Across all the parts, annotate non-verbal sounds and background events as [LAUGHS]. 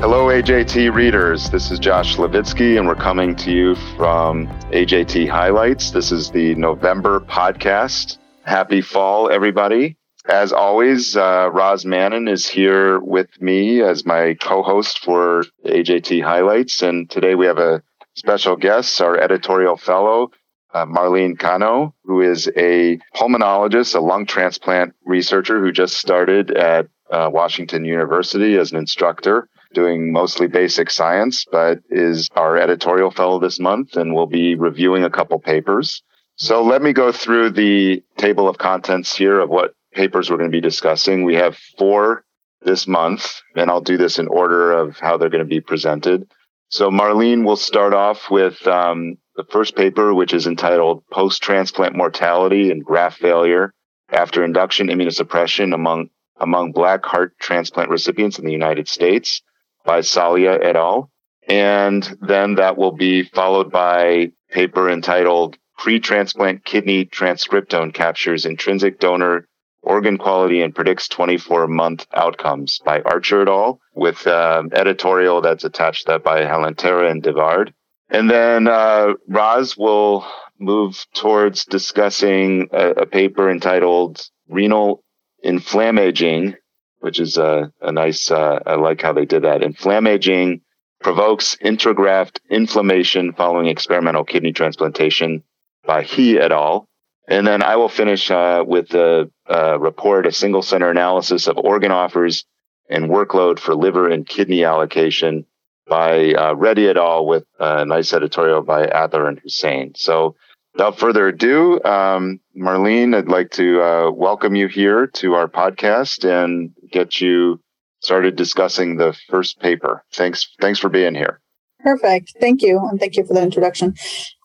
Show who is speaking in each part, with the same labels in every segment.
Speaker 1: Hello, AJT readers. This is Josh Levitsky, and we're coming to you from AJT Highlights. This is the November podcast. Happy fall, everybody. As always, uh, Roz Mannon is here with me as my co-host for AJT Highlights, and today we have a special guest, our editorial fellow, uh, Marlene Cano, who is a pulmonologist, a lung transplant researcher who just started at uh, Washington University as an instructor doing mostly basic science, but is our editorial fellow this month and will be reviewing a couple papers. So let me go through the table of contents here of what papers we're going to be discussing. We have four this month, and I'll do this in order of how they're going to be presented. So Marlene will start off with um, the first paper, which is entitled Post Transplant Mortality and Graft Failure After Induction Immunosuppression Among, Among Black Heart Transplant Recipients in the United States by Salia et al. And then that will be followed by paper entitled Pre-transplant kidney transcriptome captures intrinsic donor organ quality and predicts 24 month outcomes by Archer et al. with um, editorial that's attached that by Halentera and Devard. And then uh, Roz will move towards discussing a, a paper entitled Renal Inflammaging which is a, a nice, uh, I like how they did that. Inflammaging provokes intragraft inflammation following experimental kidney transplantation by He et al. And then I will finish uh, with the uh, report, a single center analysis of organ offers and workload for liver and kidney allocation by uh, Reddy et al. with a nice editorial by Adler and Husain. So without further ado, um, Marlene, I'd like to uh, welcome you here to our podcast and get you started discussing the first paper. Thanks, thanks for being here.
Speaker 2: Perfect. Thank you. And thank you for the introduction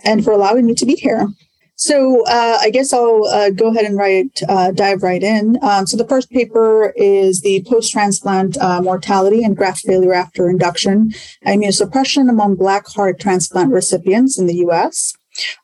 Speaker 2: and for allowing me to be here. So uh, I guess I'll uh, go ahead and write, uh, dive right in. Um, so the first paper is the post-transplant uh, mortality and graft failure after induction immunosuppression among Black heart transplant recipients in the U.S.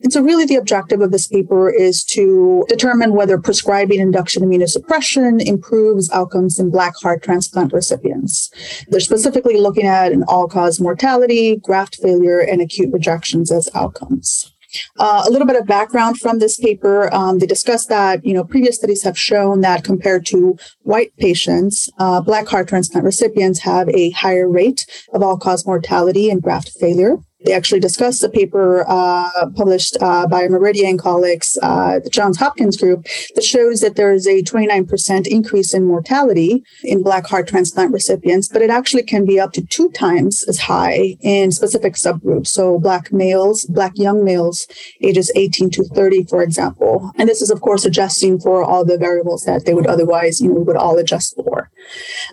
Speaker 2: And so, really, the objective of this paper is to determine whether prescribing induction immunosuppression improves outcomes in Black heart transplant recipients. They're specifically looking at an all cause mortality, graft failure, and acute rejections as outcomes. Uh, a little bit of background from this paper. Um, they discussed that you know previous studies have shown that compared to white patients, uh, black heart transplant recipients have a higher rate of all-cause mortality and graft failure. They actually discussed a paper uh, published uh, by Meridian colleagues, uh, the Johns Hopkins group, that shows that there is a 29% increase in mortality in Black heart transplant recipients, but it actually can be up to two times as high in specific subgroups. So, Black males, Black young males, ages 18 to 30, for example. And this is, of course, adjusting for all the variables that they would otherwise, you know, would all adjust for.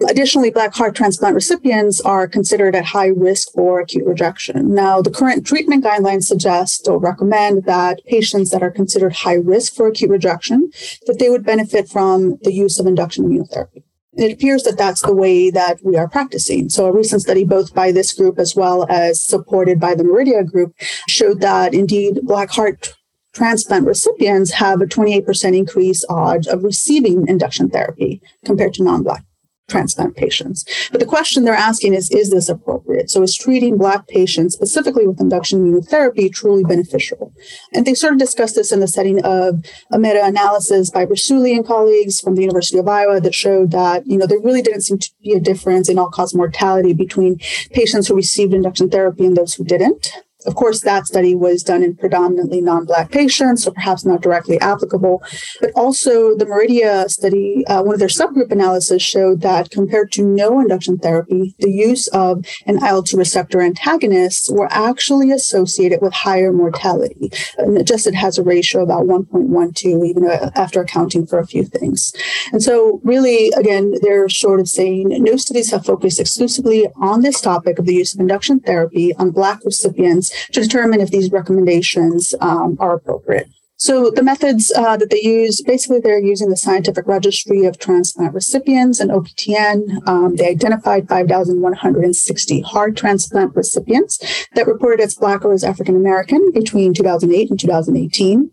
Speaker 2: Additionally, Black heart transplant recipients are considered at high risk for acute rejection. Now, the current treatment guidelines suggest or recommend that patients that are considered high risk for acute rejection, that they would benefit from the use of induction immunotherapy. It appears that that's the way that we are practicing. So a recent study, both by this group as well as supported by the Meridia group, showed that indeed Black heart transplant recipients have a 28% increase odds of receiving induction therapy compared to non-Black transplant patients. But the question they're asking is, is this appropriate? So is treating Black patients specifically with induction immunotherapy truly beneficial? And they sort of discussed this in the setting of a meta-analysis by Brisuli and colleagues from the University of Iowa that showed that, you know, there really didn't seem to be a difference in all-cause mortality between patients who received induction therapy and those who didn't. Of course, that study was done in predominantly non Black patients, so perhaps not directly applicable. But also, the Meridia study, uh, one of their subgroup analysis showed that compared to no induction therapy, the use of an IL 2 receptor antagonists were actually associated with higher mortality. And adjusted a ratio about 1.12, even uh, after accounting for a few things. And so, really, again, they're sort of saying no studies have focused exclusively on this topic of the use of induction therapy on Black recipients to determine if these recommendations um, are appropriate. So the methods uh, that they use, basically, they're using the Scientific Registry of Transplant Recipients and OPTN. Um, they identified 5,160 heart transplant recipients that reported as Black or as African American between 2008 and 2018.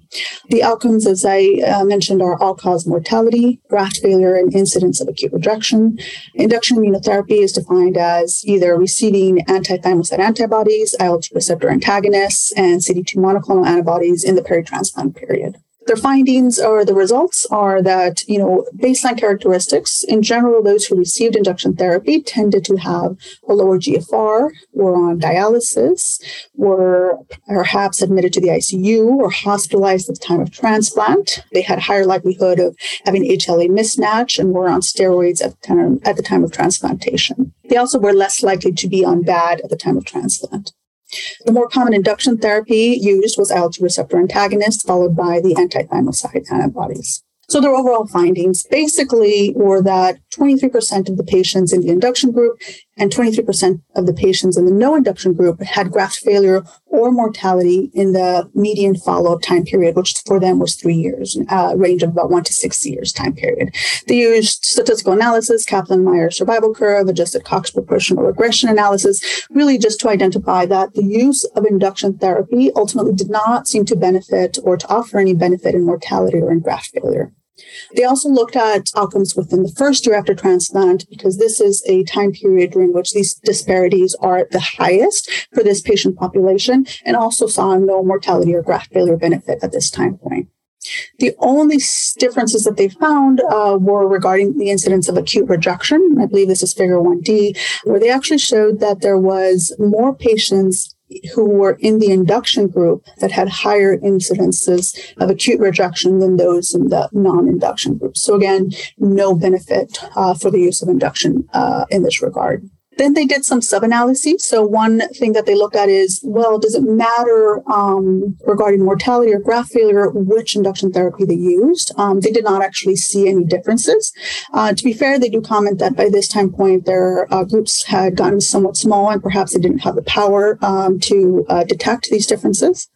Speaker 2: The outcomes, as I uh, mentioned, are all-cause mortality, graft failure, and incidence of acute rejection. Induction immunotherapy is defined as either receiving anti-thymocyte antibodies, IL-2 receptor antagonists, and CD2 monoclonal antibodies in the peritransplant period. Their findings or the results are that, you know, baseline characteristics, in general, those who received induction therapy tended to have a lower GFR, were on dialysis, were perhaps admitted to the ICU or hospitalized at the time of transplant. They had higher likelihood of having HLA mismatch and were on steroids at the time, at the time of transplantation. They also were less likely to be on VAD at the time of transplant. The more common induction therapy used was IL-2 receptor antagonist, followed by the anti-thymocyte antibodies. So their overall findings basically were that 23% of the patients in the induction group and 23% of the patients in the no induction group had graft failure or mortality in the median follow-up time period, which for them was three years, uh, range of about one to six years time period. They used statistical analysis, Kaplan-Meier survival curve, adjusted Cox proportional regression analysis, really just to identify that the use of induction therapy ultimately did not seem to benefit or to offer any benefit in mortality or in graft failure. They also looked at outcomes within the first year after transplant because this is a time period during which these disparities are the highest for this patient population and also saw no mortality or graft failure benefit at this time point. The only differences that they found uh, were regarding the incidence of acute rejection. I believe this is figure 1D, where they actually showed that there was more patients who were in the induction group that had higher incidences of acute rejection than those in the non-induction group. So again, no benefit uh, for the use of induction uh, in this regard. Then they did some sub analyses. So, one thing that they looked at is well, does it matter um, regarding mortality or graft failure which induction therapy they used? Um, they did not actually see any differences. Uh, to be fair, they do comment that by this time point, their uh, groups had gotten somewhat small and perhaps they didn't have the power um, to uh, detect these differences.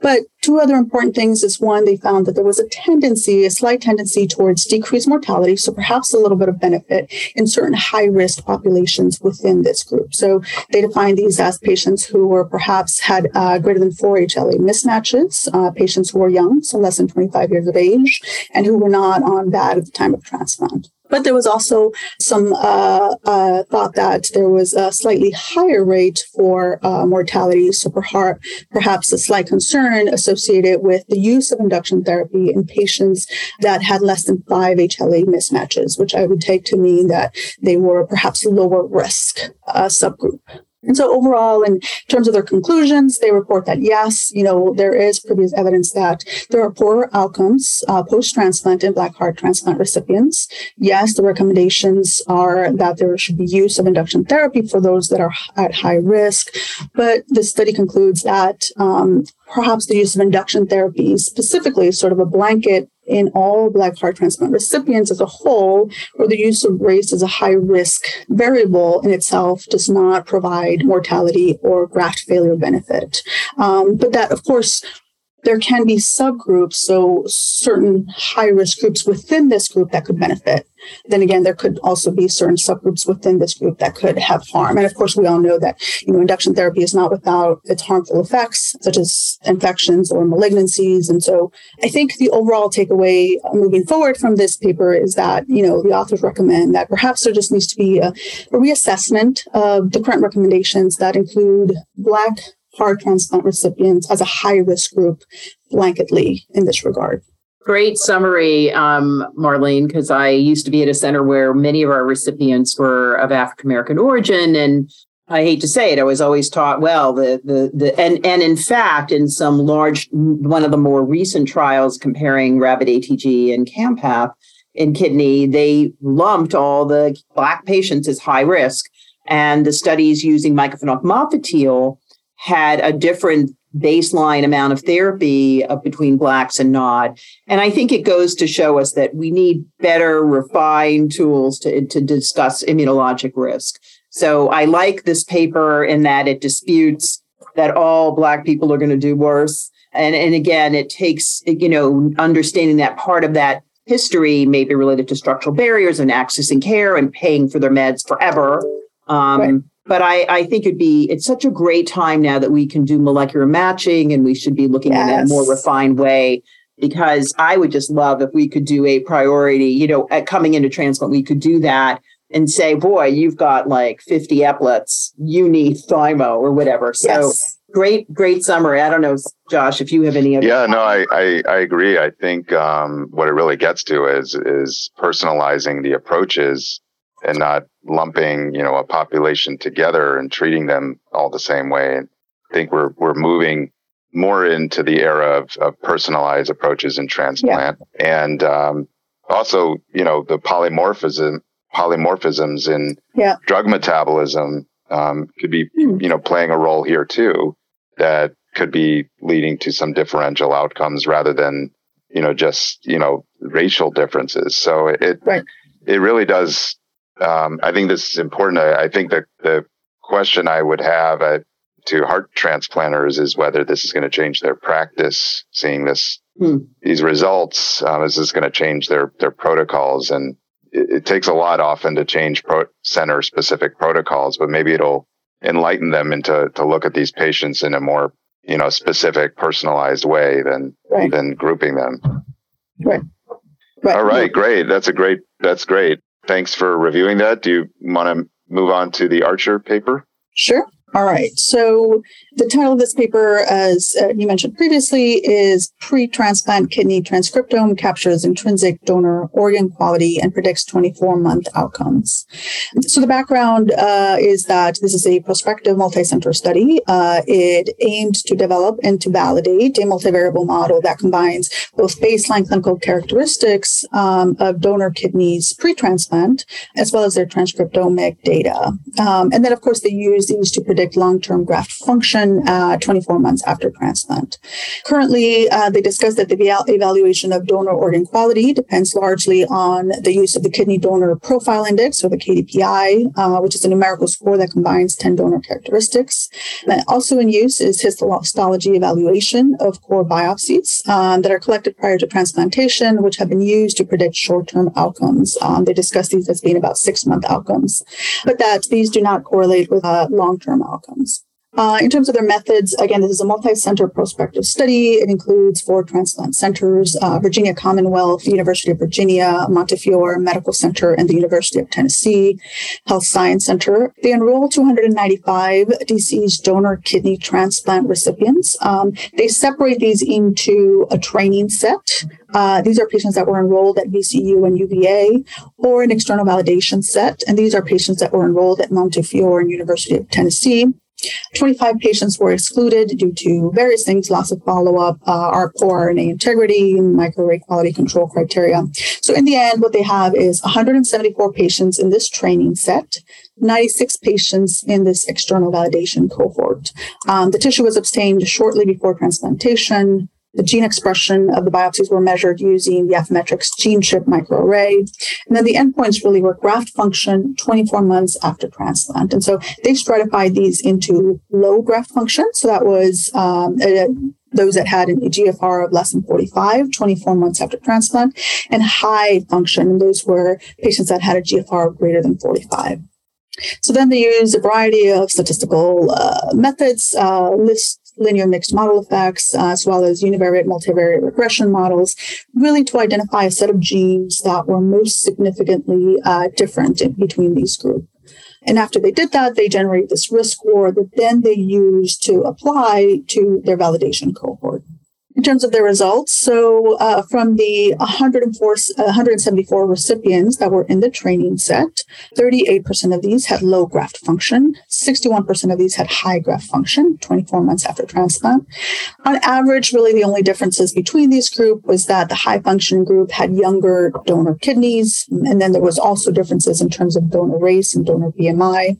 Speaker 2: But two other important things is one, they found that there was a tendency, a slight tendency towards decreased mortality. So perhaps a little bit of benefit in certain high risk populations within this group. So they defined these as patients who were perhaps had uh, greater than four HLA mismatches, uh, patients who were young, so less than 25 years of age, and who were not on VAD at the time of transplant. But there was also some uh, uh, thought that there was a slightly higher rate for uh, mortality. So perhaps, a slight concern associated with the use of induction therapy in patients that had less than five HLA mismatches, which I would take to mean that they were perhaps lower risk uh, subgroup. And so overall, in terms of their conclusions, they report that yes, you know, there is previous evidence that there are poor outcomes uh, post-transplant in Black heart transplant recipients. Yes, the recommendations are that there should be use of induction therapy for those that are at high risk. But the study concludes that um, perhaps the use of induction therapy, specifically sort of a blanket in all Black heart transplant recipients as a whole, or the use of race as a high risk variable in itself does not provide mortality or graft failure benefit. Um, but that, of course, there can be subgroups, so certain high risk groups within this group that could benefit. Then again, there could also be certain subgroups within this group that could have harm. And of course, we all know that you know induction therapy is not without its harmful effects, such as infections or malignancies. And so, I think the overall takeaway uh, moving forward from this paper is that you know the authors recommend that perhaps there just needs to be a, a reassessment of the current recommendations that include Black heart transplant recipients as a high risk group blanketly in this regard.
Speaker 3: Great summary, um, Marlene, because I used to be at a center where many of our recipients were of African American origin. And I hate to say it, I was always taught, well, the, the, the, and, and in fact, in some large, one of the more recent trials comparing Rabbit ATG and Campath in kidney, they lumped all the Black patients as high risk. And the studies using mycophenolate mofetil had a different baseline amount of therapy uh, between blacks and not and i think it goes to show us that we need better refined tools to, to discuss immunologic risk so i like this paper in that it disputes that all black people are going to do worse and and again, it takes you know understanding that part of that history may be related to structural barriers and accessing care and paying for their meds forever. Um, right. But I, I think it'd be it's such a great time now that we can do molecular matching and we should be looking yes. at a more refined way because I would just love if we could do a priority, you know, at coming into transplant, we could do that and say, boy, you've got like 50 eplets, you need thymo or whatever. So yes. great, great summary. I don't know, Josh, if you have any other.
Speaker 1: Yeah, no, I, I, I, agree. I think um, what it really gets to is, is personalizing the approaches and not lumping, you know, a population together and treating them all the same way. And I think we're, we're moving more into the era of, of personalized approaches in transplant yeah. and um, also, you know, the polymorphism polymorphisms in yeah. drug metabolism um, could be, mm. you know, playing a role here too. That could be leading to some differential outcomes rather than, you know, just you know racial differences. So it right. it really does. Um, I think this is important. I, I think that the question I would have at, to heart transplanters is whether this is going to change their practice. Seeing this hmm. these results, um, is this going to change their their protocols and it, it takes a lot often to change pro- center specific protocols, but maybe it'll enlighten them into to look at these patients in a more you know specific personalized way than right. than grouping them
Speaker 2: right.
Speaker 1: right all right great that's a great that's great thanks for reviewing that. Do you want to move on to the archer paper?
Speaker 2: Sure all right. So the title of this paper, as uh, you mentioned previously, is Pre-Transplant Kidney Transcriptome Captures Intrinsic Donor Organ Quality and Predicts 24-Month Outcomes. So the background uh, is that this is a prospective multi-center study. Uh, it aimed to develop and to validate a multivariable model that combines both baseline clinical characteristics um, of donor kidneys pre-transplant as well as their transcriptomic data. Um, and then, of course, they use these to predict predict long-term graft function uh, 24 months after transplant. Currently, uh, they discuss that the evaluation of donor organ quality depends largely on the use of the Kidney Donor Profile Index, or the KDPI, uh, which is a numerical score that combines 10 donor characteristics. And also in use is histology evaluation of core biopsies um, that are collected prior to transplantation, which have been used to predict short-term outcomes. Um, they discuss these as being about six-month outcomes, but that these do not correlate with uh, long-term outcomes outcomes. Uh, in terms of their methods, again, this is a multi-center prospective study. It includes four transplant centers, uh, Virginia Commonwealth, University of Virginia, Montefiore Medical Center, and the University of Tennessee Health Science Center. They enrolled 295 deceased donor kidney transplant recipients. Um, they separate these into a training set. Uh, these are patients that were enrolled at VCU and UVA or an external validation set. And these are patients that were enrolled at Montefiore and University of Tennessee. 25 patients were excluded due to various things, loss of follow-up, uh, our poor RNA integrity, microarray quality control criteria. So in the end, what they have is 174 patients in this training set, 96 patients in this external validation cohort. Um, the tissue was obtained shortly before transplantation. The gene expression of the biopsies were measured using the Affymetrix GeneChip microarray. And then the endpoints really were graft function 24 months after transplant. And so they stratified these into low graft function. So that was um, a, those that had an EGFR of less than 45, 24 months after transplant, and high function. And those were patients that had a GFR greater than 45. So then they used a variety of statistical uh, methods, uh, list linear mixed model effects, uh, as well as univariate multivariate regression models, really to identify a set of genes that were most significantly uh, different in, between these groups. And after they did that, they generate this risk score that then they use to apply to their validation cohort in terms of their results. So, uh, from the 104, 174 recipients that were in the training set, 38% of these had low graft function, 61% of these had high graft function 24 months after transplant. On average, really the only differences between these groups was that the high function group had younger donor kidneys, and then there was also differences in terms of donor race and donor BMI.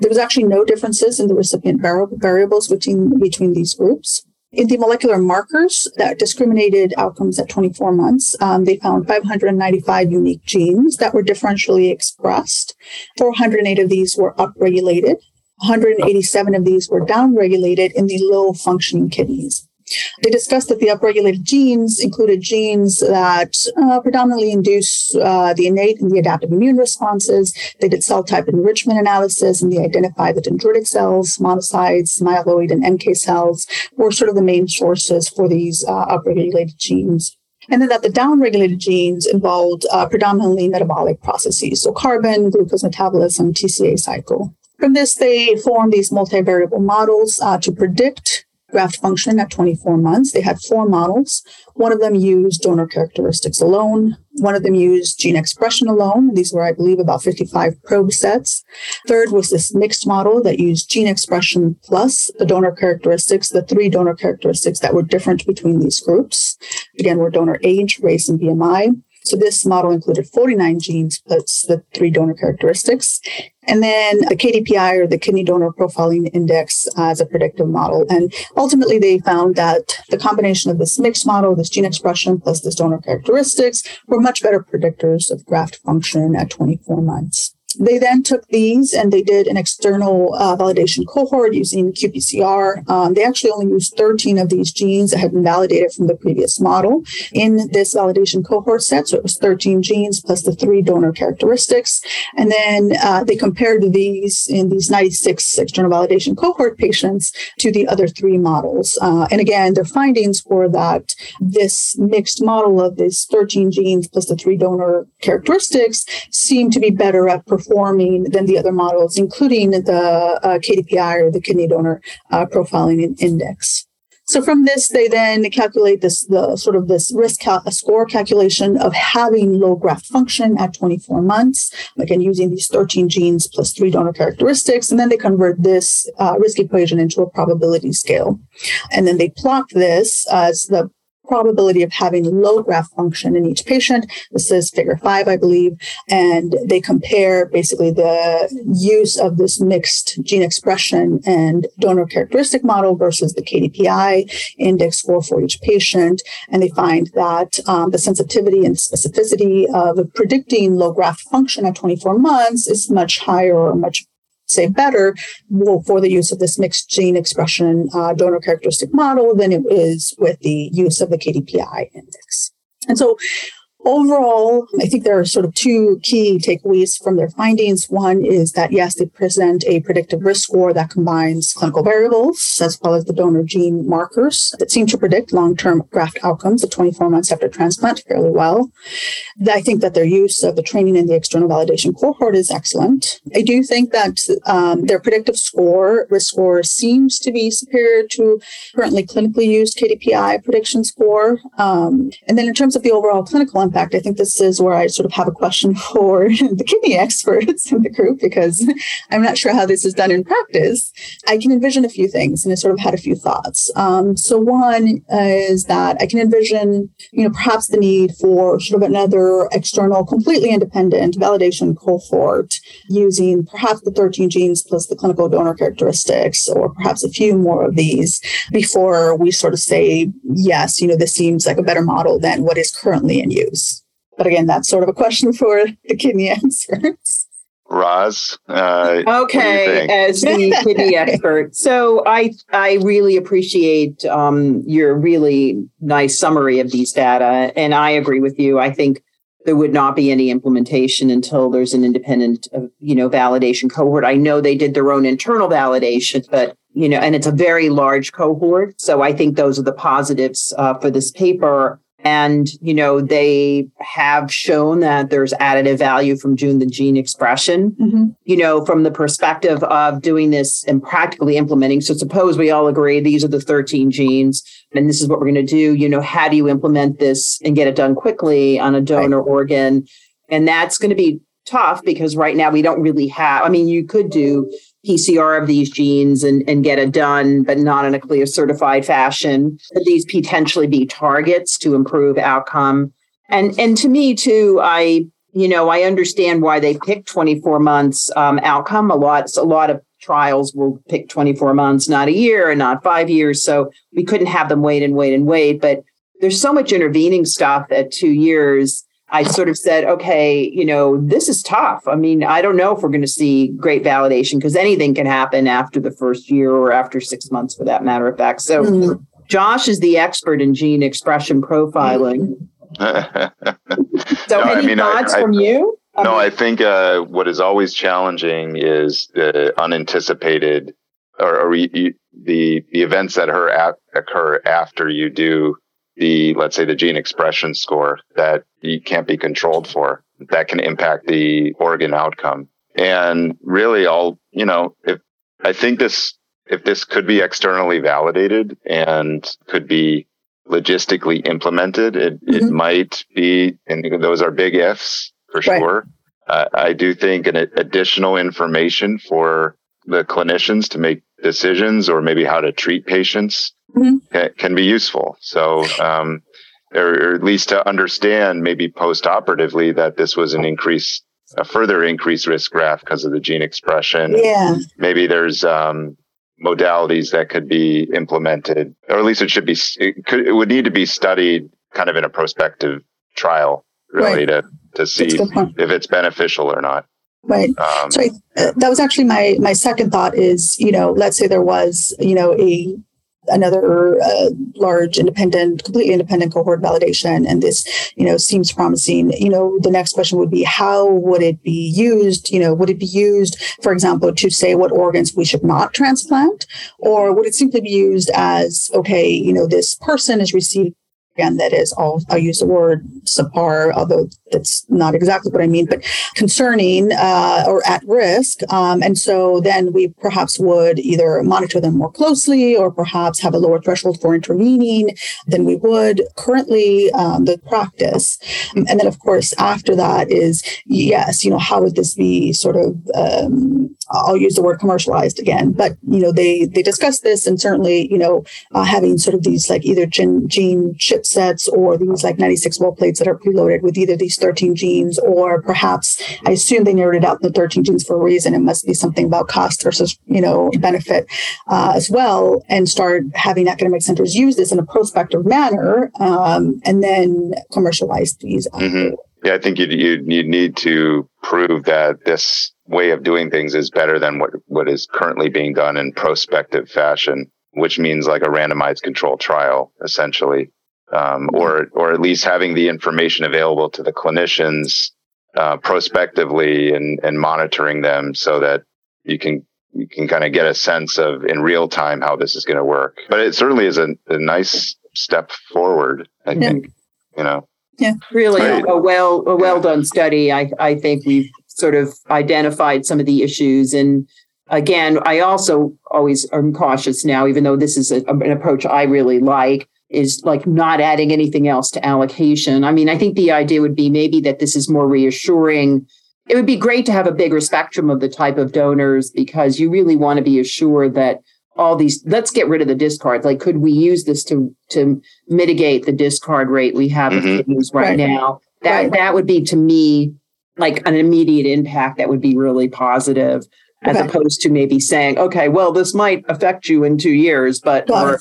Speaker 2: There was actually no differences in the recipient variables between, between these groups. In the molecular markers that discriminated outcomes at 24 months, um, they found 595 unique genes that were differentially expressed. 408 of these were upregulated. 187 of these were downregulated in the low functioning kidneys. They discussed that the upregulated genes included genes that uh, predominantly induce uh, the innate and the adaptive immune responses. They did cell type enrichment analysis and they identified the dendritic cells, monocytes, myeloid, and NK cells were sort of the main sources for these uh, upregulated genes. And then that the downregulated genes involved uh, predominantly metabolic processes, so carbon, glucose metabolism, TCA cycle. From this, they formed these multivariable models uh, to predict graft function at 24 months. They had four models. One of them used donor characteristics alone. One of them used gene expression alone. These were, I believe, about 55 probe sets. Third was this mixed model that used gene expression plus the donor characteristics, the three donor characteristics that were different between these groups. Again, were donor age, race, and BMI. So this model included 49 genes plus the three donor characteristics. And then the KDPI or the kidney donor profiling index as a predictive model. And ultimately they found that the combination of this mixed model, this gene expression plus this donor characteristics were much better predictors of graft function at 24 months. They then took these and they did an external uh, validation cohort using qPCR. Um, they actually only used 13 of these genes that had been validated from the previous model in this validation cohort set. So it was 13 genes plus the three donor characteristics. And then uh, they compared these in these 96 external validation cohort patients to the other three models. Uh, and again, their findings were that this mixed model of these 13 genes plus the three donor characteristics seemed to be better at performing performing than the other models, including the uh, KDPI or the kidney donor uh, profiling index. So from this, they then calculate this the sort of this risk cal- score calculation of having low graft function at 24 months. Again, using these 13 genes plus three donor characteristics, and then they convert this uh, risk equation into a probability scale, and then they plot this as the probability of having low graft function in each patient. This is figure five, I believe. And they compare basically the use of this mixed gene expression and donor characteristic model versus the KDPI index score for each patient. And they find that um, the sensitivity and specificity of predicting low graft function at 24 months is much higher or much say better for the use of this mixed gene expression uh, donor characteristic model than it is with the use of the KDPI index. And so Overall, I think there are sort of two key takeaways from their findings. One is that yes, they present a predictive risk score that combines clinical variables as well as the donor gene markers that seem to predict long-term graft outcomes at 24 months after transplant fairly well. I think that their use of the training in the external validation cohort is excellent. I do think that um, their predictive score, risk score, seems to be superior to currently clinically used KDPI prediction score. Um, and then in terms of the overall clinical impact, impact. I think this is where I sort of have a question [LAUGHS] for the kidney experts in the group because I'm not sure how this is done in practice. I can envision a few things and I sort of had a few thoughts. Um, so one is that I can envision, you know, perhaps the need for sort of another external, completely independent validation cohort using perhaps the 13 genes plus the clinical donor characteristics, or perhaps a few more of these before we sort of say, yes, you know, this seems like a better model than what is currently in use. But again, that's sort of a question [LAUGHS] for the kidney experts.
Speaker 1: Roz. Uh,
Speaker 3: okay, as the kidney [LAUGHS] expert, so I I really appreciate um, your really nice summary of these data, and I agree with you. I think there would not be any implementation until there's an independent, uh, you know, validation cohort. I know they did their own internal validation, but you know, and it's a very large cohort. So I think those are the positives uh, for this paper. And, you know, they have shown that there's additive value from doing the gene expression, mm-hmm. you know, from the perspective of doing this and practically implementing. So suppose we all agree these are the 13 genes and this is what we're going to do. You know, how do you implement this and get it done quickly on a donor right. organ? And that's going to be tough because right now we don't really have, I mean, you could do PCR of these genes and, and get it done, but not in a CLIA certified fashion. Could these potentially be targets to improve outcome? And and to me too, I you know I understand why they picked 24 months um, outcome. A lot a lot of trials will pick 24 months, not a year and not five years. So we couldn't have them wait and wait and wait. But there's so much intervening stuff at two years I sort of said, okay, you know, this is tough. I mean, I don't know if we're going to see great validation because anything can happen after the first year or after six months, for that matter of fact. So, mm-hmm. Josh is the expert in gene expression profiling. [LAUGHS] so, no, any I mean, thoughts I, I, from you?
Speaker 1: No, I think uh, what is always challenging is the unanticipated or, or the the events that occur after you do the let's say the gene expression score that you can't be controlled for that can impact the organ outcome. And really, all you know, if I think this if this could be externally validated and could be logistically implemented, it, mm-hmm. it might be, and those are big ifs for right. sure. Uh, I do think an additional information for the clinicians to make decisions or maybe how to treat patients mm-hmm. can, can, be useful. So, um, or, or, at least to understand maybe post-operatively that this was an increase, a further increased risk graph because of the gene expression.
Speaker 2: Yeah.
Speaker 1: Maybe there's, um, modalities that could be implemented, or at least it should be, it, could, it would need to be studied kind of in a prospective trial, really, right. to, to see if it's beneficial or not.
Speaker 2: Right. Um, so I, uh, that was actually my my second thought is you know let's say there was you know a another uh, large independent completely independent cohort validation and this you know seems promising. You know the next question would be how would it be used? You know would it be used for example to say what organs we should not transplant? Or would it simply be used as okay you know this person is receiving again that is all i'll use the word subpar although that's not exactly what i mean but concerning uh, or at risk. Um, and so then we perhaps would either monitor them more closely or perhaps have a lower threshold for intervening than we would currently um, the practice. And then of course after that is yes you know how would this be sort of um, I'll use the word commercialized again, but you know they they discuss this and certainly you know uh, having sort of these like either gene, gene chipsets or these like 96 well plates that are preloaded with either these 13 genes or perhaps I assume they narrowed it out the 13 genes for a reason. It must be something about cost versus you know benefit uh, as well, and start having academic centers use this in a prospective manner um, and then commercialize these.
Speaker 1: Mm-hmm. Yeah, I think you you need to prove that this way of doing things is better than what, what is currently being done in prospective fashion, which means like a randomized control trial, essentially, um, or or at least having the information available to the clinicians uh, prospectively and and monitoring them so that you can you can kind of get a sense of in real time how this is going to work. But it certainly is a, a nice step forward. I yeah. think you know.
Speaker 3: Yeah, really right. a well a well done study. I I think we've sort of identified some of the issues. And again, I also always am cautious now, even though this is a, an approach I really like, is like not adding anything else to allocation. I mean, I think the idea would be maybe that this is more reassuring. It would be great to have a bigger spectrum of the type of donors because you really want to be assured that all these let's get rid of the discards like could we use this to to mitigate the discard rate we have mm-hmm. of kidneys right, right, now that right. that would be to me like an immediate impact that would be really positive as okay. opposed to maybe saying okay well this might affect you in two years but or,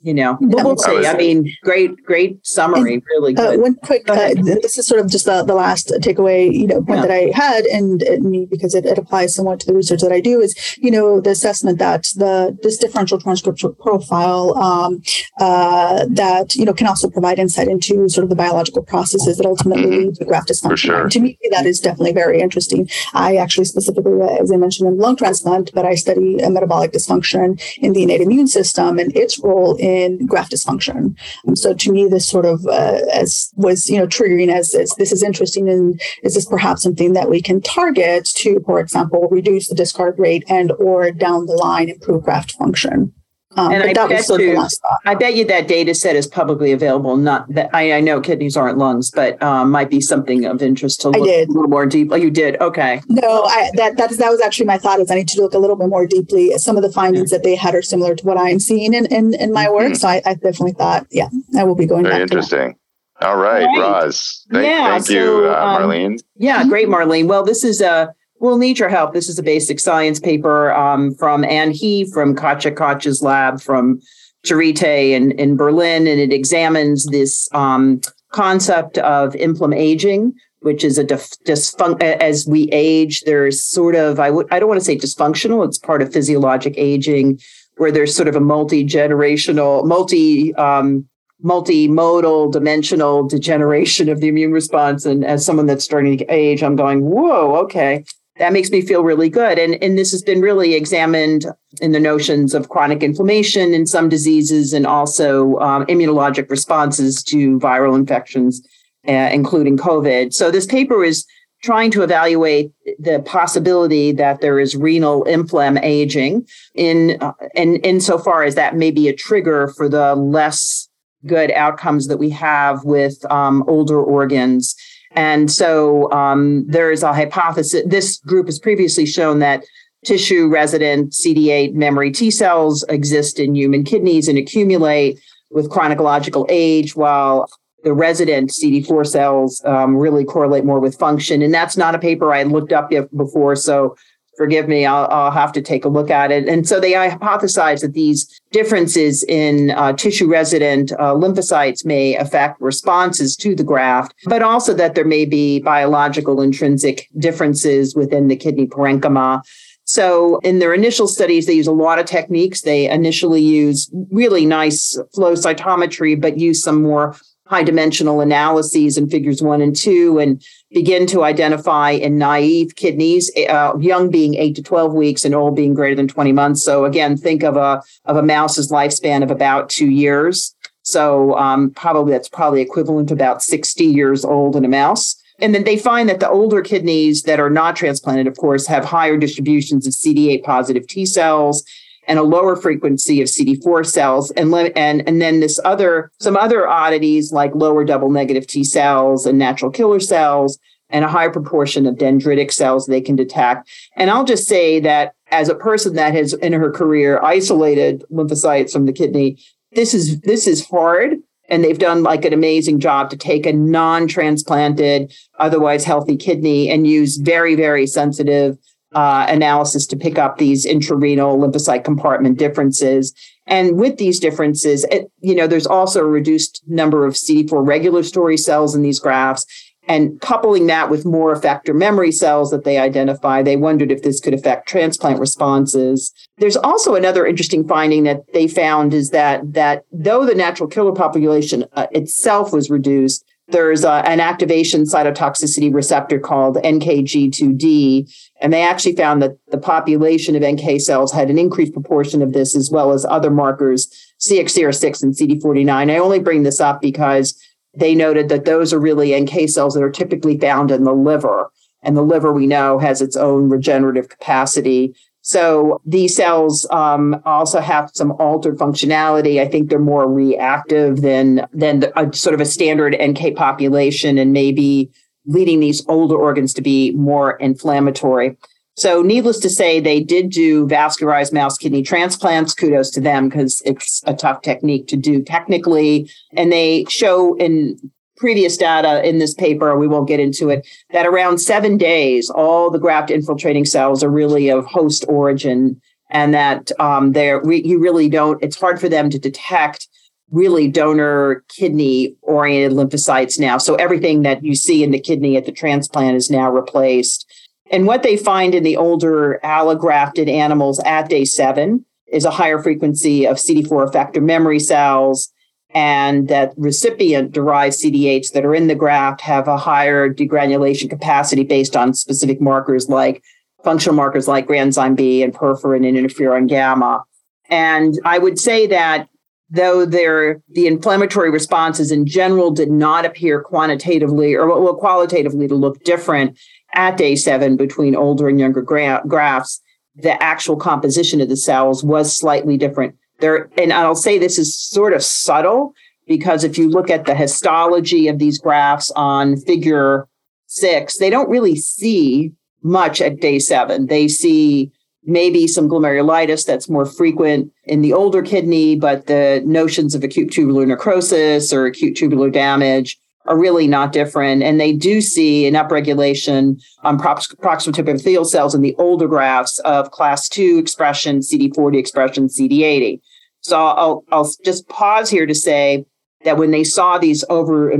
Speaker 3: you know, but we'll see. I mean, great, great summary. And, really uh, good.
Speaker 2: Uh, one quick, uh, this is sort of just the, the last takeaway, you know, point yeah. that I had, and, and because it, it, applies somewhat to the research that I do, is you know the assessment that the this differential transcription profile um, uh, that you know can also provide insight into sort of the biological processes that ultimately mm-hmm. lead to graft dysfunction. Sure. To me, that is definitely very interesting. I actually specifically, as I mentioned, in lung transplant, but I study a metabolic dysfunction in the innate immune system and its role in in graft dysfunction. So to me, this sort of uh, as was you know triggering as, as this is interesting and is this perhaps something that we can target to, for example, reduce the discard rate and or down the line improve graft function.
Speaker 3: Um, and I bet, you, I bet you that data set is publicly available. Not that I, I know kidneys aren't lungs, but um, might be something of interest to look a little more deep. Oh, you did? Okay.
Speaker 2: No, I, that that is that was actually my thought. Is I need to look a little bit more deeply. Some of the findings that they had are similar to what I'm seeing in in, in my work. Mm-hmm. So I, I, definitely thought, yeah, I will be going.
Speaker 1: Very interesting. All right, All right, Roz. Thank, yeah, thank so, you, uh, um, Marlene. Um,
Speaker 3: yeah, great, Marlene. Well, this is a We'll need your help. This is a basic science paper um, from Anne He from Katja Kotsch's lab from Charité in, in Berlin, and it examines this um, concept of inflammaging, which is a dif- dysfun- as we age, there's sort of I I don't want to say dysfunctional. It's part of physiologic aging, where there's sort of a multi-generational, multi um, multimodal dimensional degeneration of the immune response and as someone that's starting to age i'm going whoa okay that makes me feel really good and and this has been really examined in the notions of chronic inflammation in some diseases and also um, immunologic responses to viral infections uh, including covid so this paper is trying to evaluate the possibility that there is renal inflam aging in uh, in insofar as that may be a trigger for the less good outcomes that we have with um, older organs. And so um, there is a hypothesis. This group has previously shown that tissue resident CD8 memory T cells exist in human kidneys and accumulate with chronological age, while the resident CD4 cells um, really correlate more with function. And that's not a paper I looked up before. So forgive me, I'll, I'll, have to take a look at it. And so they hypothesize that these differences in uh, tissue resident uh, lymphocytes may affect responses to the graft, but also that there may be biological intrinsic differences within the kidney parenchyma. So in their initial studies, they use a lot of techniques. They initially use really nice flow cytometry, but use some more high dimensional analyses in figures one and two and begin to identify in naive kidneys, uh, young being eight to 12 weeks and old being greater than 20 months. So again, think of a, of a mouse's lifespan of about two years. So um, probably that's probably equivalent to about 60 years old in a mouse. And then they find that the older kidneys that are not transplanted, of course, have higher distributions of CD8 positive T cells and a lower frequency of CD4 cells, and and and then this other some other oddities like lower double negative T cells and natural killer cells, and a higher proportion of dendritic cells they can detect. And I'll just say that as a person that has in her career isolated lymphocytes from the kidney, this is this is hard. And they've done like an amazing job to take a non-transplanted, otherwise healthy kidney and use very, very sensitive uh, analysis to pick up these intrarenal lymphocyte compartment differences. And with these differences, it, you know, there's also a reduced number of CD4 regulatory cells in these graphs. And coupling that with more effector memory cells that they identify, they wondered if this could affect transplant responses. There's also another interesting finding that they found is that that though the natural killer population uh, itself was reduced, there's a, an activation cytotoxicity receptor called NKG2D. And they actually found that the population of NK cells had an increased proportion of this, as well as other markers, CXCR6 and CD49. I only bring this up because they noted that those are really NK cells that are typically found in the liver. And the liver, we know, has its own regenerative capacity. So these cells um, also have some altered functionality. I think they're more reactive than than a, sort of a standard NK population, and maybe leading these older organs to be more inflammatory. So, needless to say, they did do vascularized mouse kidney transplants. Kudos to them because it's a tough technique to do technically. And they show in previous data in this paper, we won't get into it, that around seven days, all the graft infiltrating cells are really of host origin, and that um, they're you really don't. It's hard for them to detect really donor kidney oriented lymphocytes now. So everything that you see in the kidney at the transplant is now replaced. And what they find in the older allografted animals at day seven is a higher frequency of CD4 effector memory cells and that recipient derived CD8s that are in the graft have a higher degranulation capacity based on specific markers like functional markers like granzyme B and perforin and interferon gamma. And I would say that though there the inflammatory responses in general did not appear quantitatively or well qualitatively to look different at day seven between older and younger gra- grafts, the actual composition of the cells was slightly different there, and I'll say this is sort of subtle because if you look at the histology of these graphs on figure six, they don't really see much at day seven. They see maybe some glomerulitis that's more frequent in the older kidney, but the notions of acute tubular necrosis or acute tubular damage are really not different. And they do see an upregulation on proximal tube epithelial cells in the older grafts of class two expression, CD40 expression, CD80. So I'll, I'll just pause here to say that when they saw these over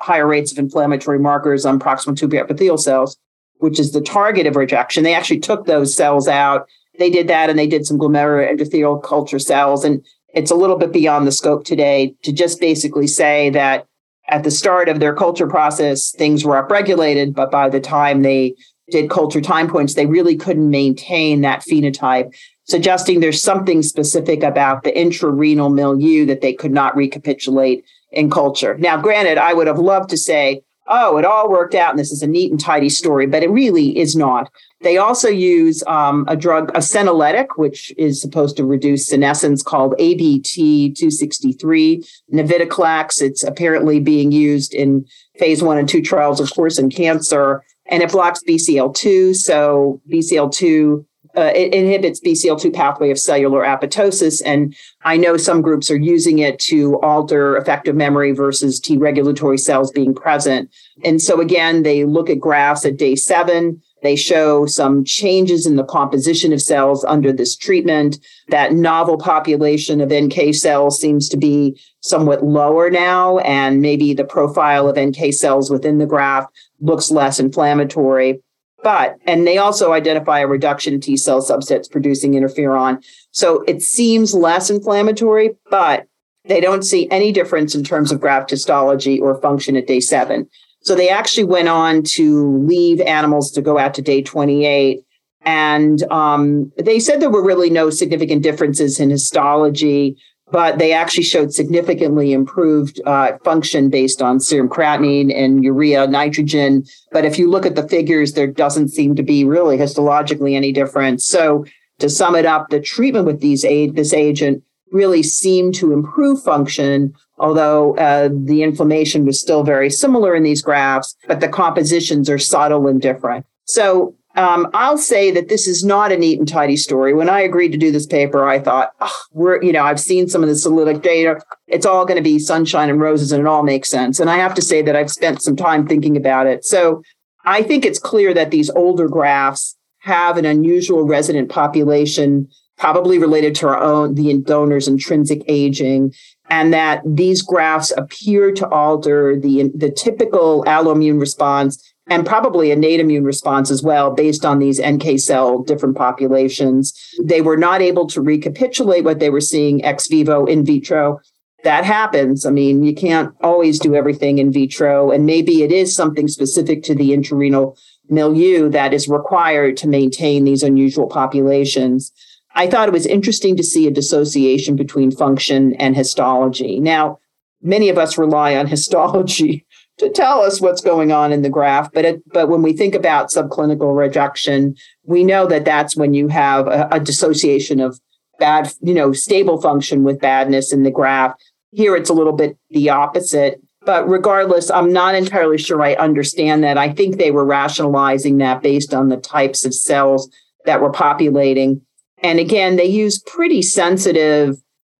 Speaker 3: higher rates of inflammatory markers on proximal tube epithelial cells, which is the target of rejection, they actually took those cells out they did that and they did some glomerular endothelial culture cells. And it's a little bit beyond the scope today to just basically say that at the start of their culture process, things were upregulated, but by the time they did culture time points, they really couldn't maintain that phenotype, suggesting there's something specific about the intrarenal milieu that they could not recapitulate in culture. Now, granted, I would have loved to say, oh, it all worked out and this is a neat and tidy story, but it really is not. They also use um, a drug, a senolytic, which is supposed to reduce senescence called ABT 263, navitoclax. It's apparently being used in phase one and two trials, of course, in cancer, and it blocks BCL2. So BCL2 uh, it inhibits BCL2 pathway of cellular apoptosis. And I know some groups are using it to alter effector memory versus T regulatory cells being present. And so again, they look at grafts at day seven. They show some changes in the composition of cells under this treatment. That novel population of NK cells seems to be somewhat lower now, and maybe the profile of NK cells within the graft looks less inflammatory. But, and they also identify a reduction in T cell subsets producing interferon. So it seems less inflammatory, but they don't see any difference in terms of graft histology or function at day seven. So they actually went on to leave animals to go out to day 28. And um, they said there were really no significant differences in histology but they actually showed significantly improved uh, function based on serum creatinine and urea nitrogen. But if you look at the figures, there doesn't seem to be really histologically any difference. So to sum it up, the treatment with these aid, this agent really seemed to improve function, although uh, the inflammation was still very similar in these grafts, but the compositions are subtle and different. So um, I'll say that this is not a neat and tidy story. When I agreed to do this paper, I thought, oh, we're, you know, I've seen some of the Senolytic data. It's all going to be sunshine and roses and it all makes sense. And I have to say that I've spent some time thinking about it. So I think it's clear that these older grafts have an unusual resident population, probably related to our own, the donor's intrinsic aging, and that these grafts appear to alter the, the typical alloimmune response and probably innate immune response as well based on these NK cell different populations. They were not able to recapitulate what they were seeing ex vivo in vitro. That happens. I mean, you can't always do everything in vitro, and maybe it is something specific to the intrarenal milieu that is required to maintain these unusual populations. I thought it was interesting to see a dissociation between function and histology. Now, many of us rely on histology [LAUGHS] to tell us what's going on in the graft. But it, but when we think about subclinical rejection, we know that that's when you have a, a dissociation of bad, you know, stable function with badness in the graft. Here it's a little bit the opposite. But regardless, I'm not entirely sure I understand that. I think they were rationalizing that based on the types of cells that were populating. And again, they use pretty sensitive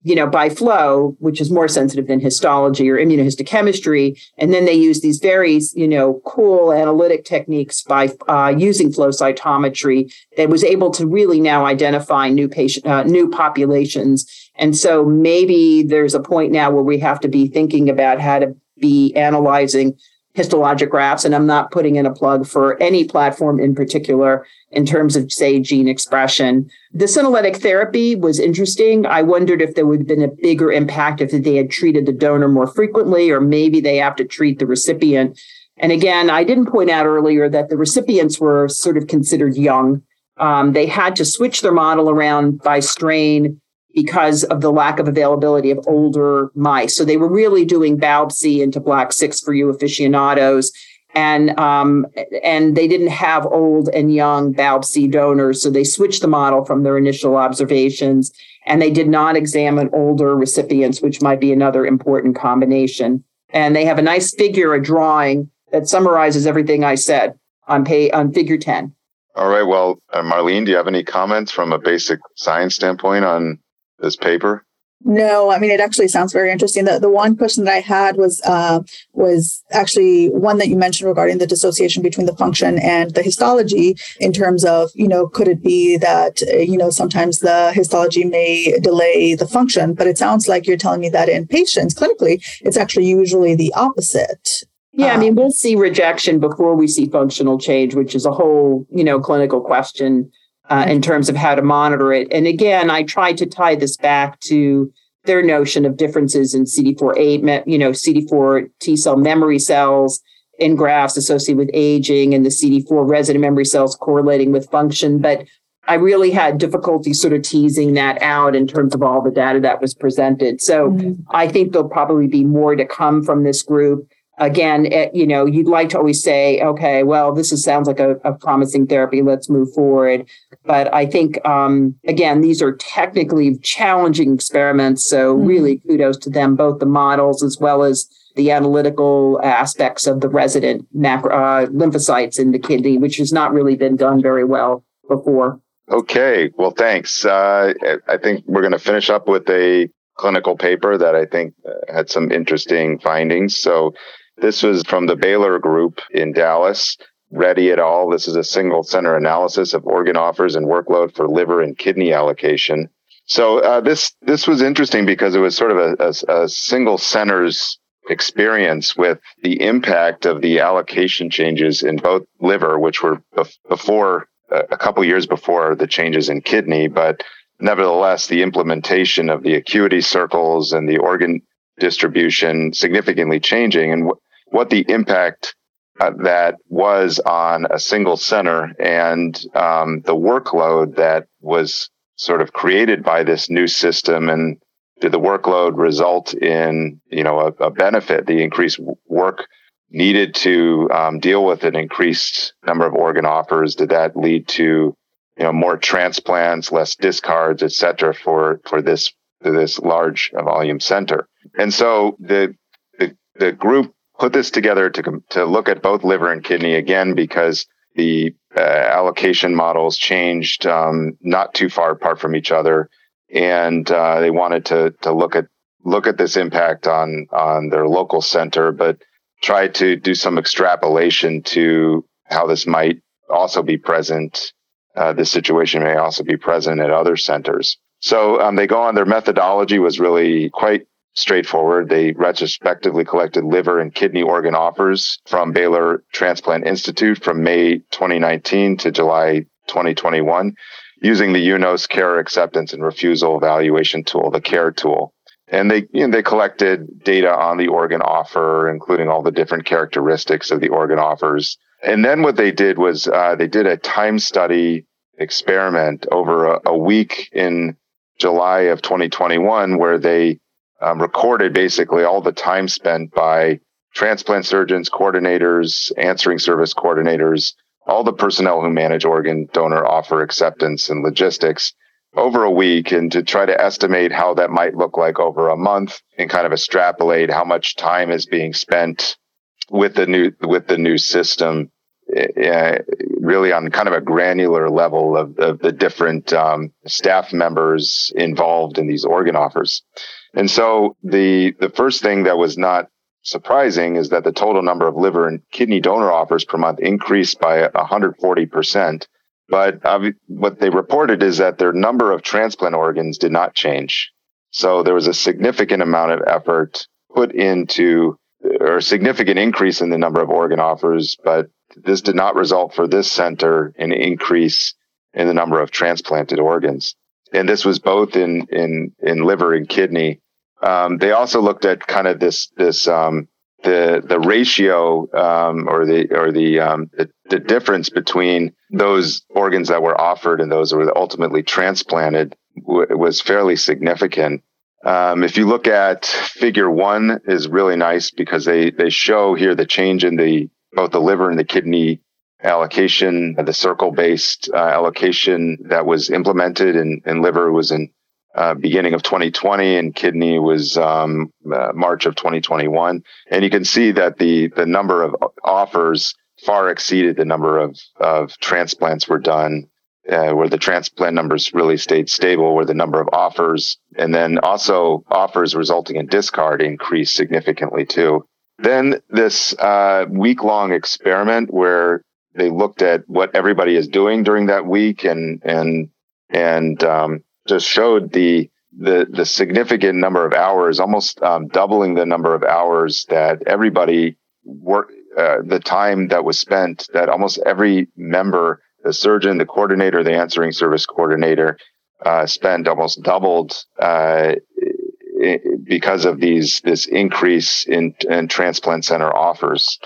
Speaker 3: you know, by flow, which is more sensitive than histology or immunohistochemistry. And then they use these very, you know, cool analytic techniques by uh, using flow cytometry that was able to really now identify new patient, uh, new populations. And so maybe there's a point now where we have to be thinking about how to be analyzing histologic grafts. And I'm not putting in a plug for any platform in particular in terms of, say, gene expression. The senolytic therapy was interesting. I wondered if there would have been a bigger impact if they had treated the donor more frequently, or maybe they have to treat the recipient. And again, I didn't point out earlier that the recipients were sort of considered young. Um, they had to switch their model around by strain because of the lack of availability of older mice. So they were really doing BALB/c into Black 6 for you aficionados. And um, and they didn't have old and young BALB/c donors, so they switched the model from their initial observations, and they did not examine older recipients, which might be another important combination. And they have a nice figure, a drawing that summarizes everything I said on pay on figure ten.
Speaker 1: All right. Well, uh, Marlene, do you have any comments from a basic science standpoint on this paper?
Speaker 2: No, I mean it actually sounds very interesting. The the one question that I had was uh, was actually one that you mentioned regarding the dissociation between the function and the histology in terms of you know could it be that uh, you know sometimes the histology may delay the function, but it sounds like you're telling me that in patients clinically it's actually usually the opposite.
Speaker 3: Yeah, I mean we'll see rejection before we see functional change, which is a whole you know clinical question uh, in terms of how to monitor it. And again, I tried to tie this back to their notion of differences in CD4A, you know, CD4 T cell memory cells in grafts associated with aging and the CD4 resident memory cells correlating with function. But I really had difficulty sort of teasing that out in terms of all the data that was presented. So mm-hmm. I think there'll probably be more to come from this group again, it, you know, you'd like to always say, okay, well, this is, sounds like a, a promising therapy. Let's move forward. But I think, um, again, these are technically challenging experiments. So mm-hmm. really kudos to them, both the models as well as the analytical aspects of the resident macro, uh, lymphocytes in the kidney, which has not really been done very well before.
Speaker 1: Okay, well, thanks. Uh, I think we're going to finish up with a clinical paper that I think uh, had some interesting findings. So this was from the Baylor group in Dallas. Ready at all. This is a single center analysis of organ offers and workload for liver and kidney allocation. So uh, this this was interesting because it was sort of a, a, a single center's experience with the impact of the allocation changes in both liver, which were before a couple years before the changes in kidney, but nevertheless, the implementation of the acuity circles and the organ distribution significantly changing. And what the impact uh, that was on a single center and um, the workload that was sort of created by this new system and did the workload result in you know a, a benefit the increased work needed to um, deal with an increased number of organ offers? Did that lead to you know more transplants less discards et cetera for for this for this large volume center? And so the the, the group put this together to, to look at both liver and kidney again because the uh, allocation models changed um, not too far apart from each other, and uh, they wanted to to look at look at this impact on on their local center, but try to do some extrapolation to how this might also be present. Uh, this situation may also be present at other centers. So um, they go on. Their methodology was really quite straightforward. They retrospectively collected liver and kidney organ offers from Baylor Transplant Institute from May 2019 to July 2021 using the UNOS care acceptance and refusal evaluation tool, the CARE tool. And they, you know, they collected data on the organ offer, including all the different characteristics of the organ offers. And then what they did was uh, they did a time study experiment over a, a week in July of 2021 where they um, recorded basically all the time spent by transplant surgeons, coordinators, answering service coordinators, all the personnel who manage organ donor offer acceptance and logistics over a week and to try to estimate how that might look like over a month and kind of extrapolate how much time is being spent with the new with the new system uh, really on kind of a granular level of, of the different um, staff members involved in these organ offers and so the the first thing that was not surprising is that the total number of liver and kidney donor offers per month increased by 140%. But uh, what they reported is that their number of transplant organs did not change. So there was a significant amount of effort put into or significant increase in the number of organ offers, but this did not result for this center in increase in the number of transplanted organs. And this was both in, in, in liver and kidney. Um, they also looked at kind of this this um, the the ratio um, or the or the, um, the, the difference between those organs that were offered and those that were ultimately transplanted w- was fairly significant. Um, if you look at Figure One, is really nice because they they show here the change in the both the liver and the kidney allocation, the circle based uh, allocation that was implemented, and, and liver was in uh, beginning of 2020, and kidney was um, uh, March of 2021. And you can see that the the number of offers far exceeded the number of of transplants were done. Uh, where the transplant numbers really stayed stable, where the number of offers and then also offers resulting in discard increased significantly too. Then this uh, week long experiment where they looked at what everybody is doing during that week and and and um, just showed the the the significant number of hours, almost um, doubling the number of hours that everybody work, uh, the time that was spent, that almost every member the surgeon, the coordinator, the answering service coordinator uh, spend almost doubled uh, because of these this increase in, in transplant center offers.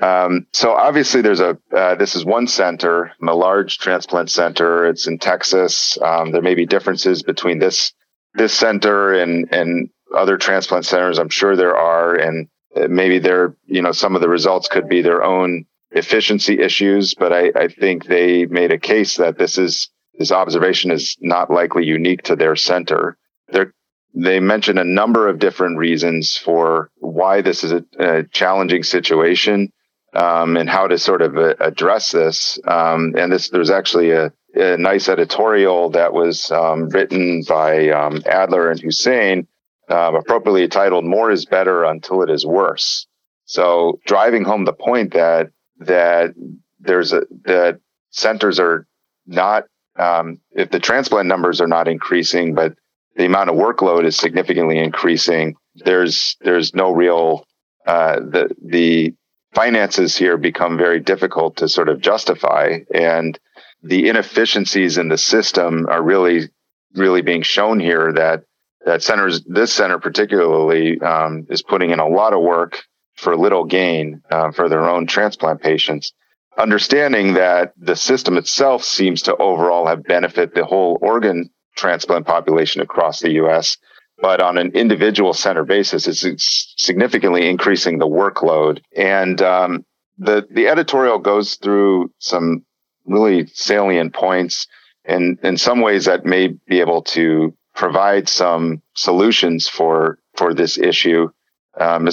Speaker 1: Um, so obviously, there's a uh, this is one center, a large transplant center. It's in Texas. Um, there may be differences between this this center and and other transplant centers. I'm sure there are, and maybe there you know some of the results could be their own efficiency issues. But I, I think they made a case that this is this observation is not likely unique to their center. They're, they mention a number of different reasons for why this is a, a challenging situation um, and how to sort of uh, address this. Um, and this, there's actually a, a, nice editorial that was um, written by um, Adler and Husain, um, appropriately titled "More is Better Until It Is Worse." So, driving home the point that that there's a that centers are not um, if the transplant numbers are not increasing, but the amount of workload is significantly increasing, there's there's no real uh, the the finances here become very difficult to sort of justify, and the inefficiencies in the system are really really being shown here. That that centers this center particularly um, is putting in a lot of work for little gain uh, for their own transplant patients understanding that the system itself seems to overall have benefit the whole organ transplant population across the US. But on an individual center basis, it's significantly increasing the workload. And um, the, the editorial goes through some really salient points. And in some ways, that may be able to provide some solutions for, for this issue. Um,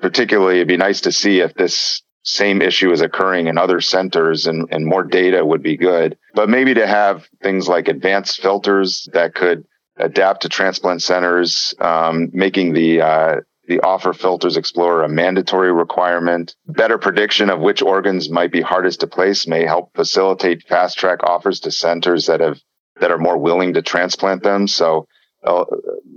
Speaker 1: particularly, it'd be nice to see if this same issue is occurring in other centers and, and more data would be good. But maybe to have things like advanced filters that could adapt to transplant centers, um, making the uh, the offer filters explorer a mandatory requirement. Better prediction of which organs might be hardest to place may help facilitate fast track offers to centers that have that are more willing to transplant them. So uh,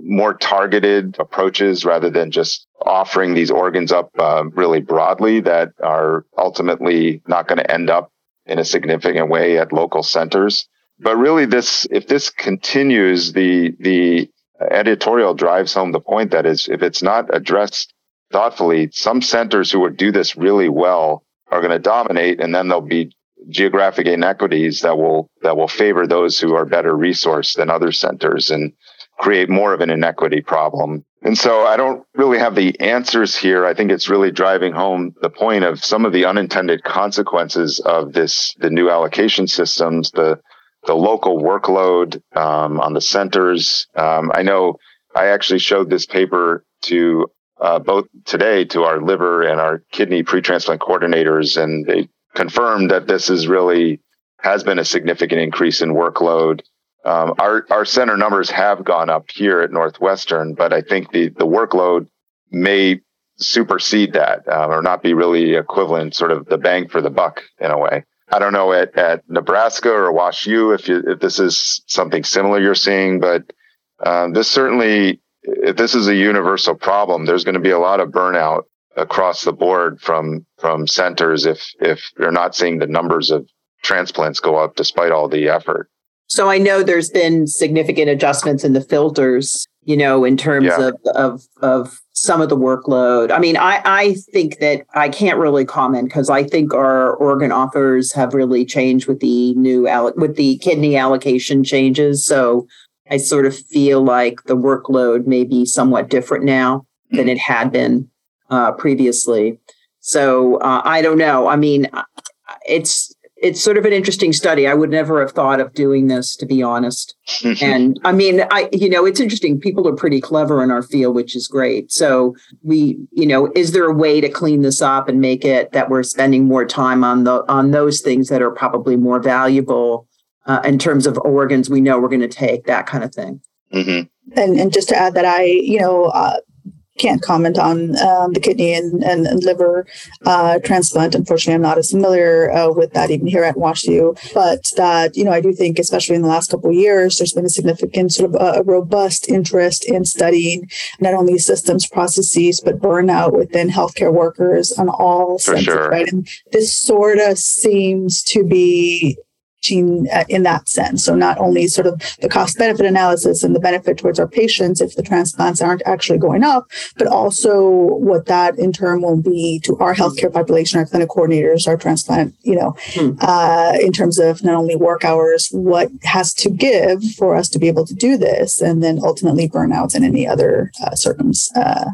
Speaker 1: more targeted approaches rather than just offering these organs up uh, really broadly that are ultimately not going to end up in a significant way at local centers. But really, this if this continues, the the editorial drives home the point that is if it's not addressed thoughtfully, some centers who would do this really well are going to dominate, and then there'll be geographic inequities that will that will favor those who are better resourced than other centers and create more of an inequity problem. And so I don't really have the answers here. I think it's really driving home the point of some of the unintended consequences of this, the new allocation systems, the, the local workload um, on the centers. Um, I know I actually showed this paper to uh, both today to our liver and our kidney pre-transplant coordinators, and they confirmed that this is really has been a significant increase in workload. Um, our our center numbers have gone up here at Northwestern, but I think the the workload may supersede that um, or not be really equivalent, sort of the bang for the buck in a way. I don't know at, at Nebraska or Wash U if you, if this is something similar you're seeing, but um, this certainly if this is a universal problem, there's going to be a lot of burnout across the board from from centers if if they're not seeing the numbers of transplants go up despite all the effort.
Speaker 3: So I know there's been significant adjustments in the filters, you know, in terms yeah. of, of of some of the workload. I mean, I I think that I can't really comment because I think our organ offers have really changed with the new with the kidney allocation changes. So I sort of feel like the workload may be somewhat different now than it had been uh, previously. So uh, I don't know. I mean, it's it's sort of an interesting study. I would never have thought of doing this, to be honest. [LAUGHS] and I mean, I, you know, it's interesting. People are pretty clever in our field, which is great. So we, you know, is there a way to clean this up and make it that we're spending more time on the, on those things that are probably more valuable uh, in terms of organs we know we're going to take, that kind of thing.
Speaker 2: Mm-hmm. And, and just to add that I, you know, uh, can't comment on um, the kidney and, and, and liver uh, transplant. Unfortunately, I'm not as familiar uh, with that even here at WashU. But that, you know, I do think, especially in the last couple of years, there's been a significant sort of a, a robust interest in studying not only systems, processes, but burnout within healthcare workers on all
Speaker 1: For senses, sure.
Speaker 2: right? And this sort of seems to be gene uh, in that sense. So not only sort of the cost benefit analysis and the benefit towards our patients if the transplants aren't actually going up, but also what that in turn will be to our healthcare population, our clinic coordinators, our transplant, you know, hmm. uh, in terms of not only work hours, what has to give for us to be able to do this, and then ultimately burnouts and any other uh, circum, uh,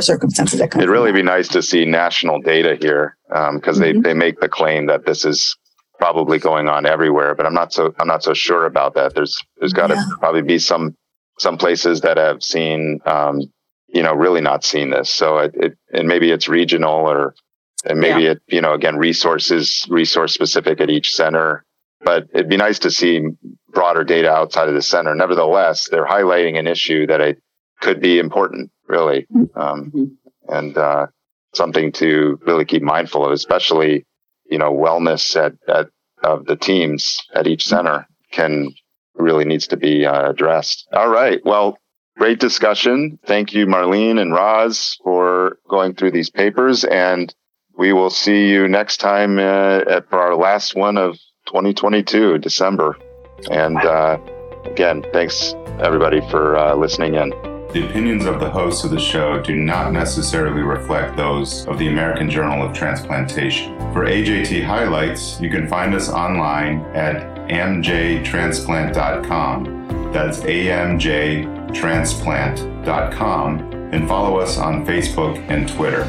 Speaker 2: circumstances that come.
Speaker 1: It'd really be nice to see national data here because um, mm-hmm. they, they make the claim that this is probably going on everywhere, but I'm not so I'm not so sure about that. There's there's got to yeah. probably be some some places that have seen um, you know really not seen this. So it, it and maybe it's regional or and maybe yeah. it you know again resources resource specific at each center. But it'd be nice to see broader data outside of the center. Nevertheless, they're highlighting an issue that I could be important, really, mm-hmm. um, mm-hmm. and uh, something to really keep mindful of, especially you know wellness at, at of the teams at each center can really needs to be uh, addressed. All right, well. Great discussion. Thank you, Marlene and Roz, for going through these papers. And we will see you next time uh, at, for our last one of 2022, December. And uh, again, thanks everybody for uh, listening in.
Speaker 4: The opinions of the hosts of the show do not necessarily reflect those of the American Journal of Transplantation. For AJT highlights, you can find us online at amjtransplant.com. That's amjtransplant.com and follow us on Facebook and Twitter.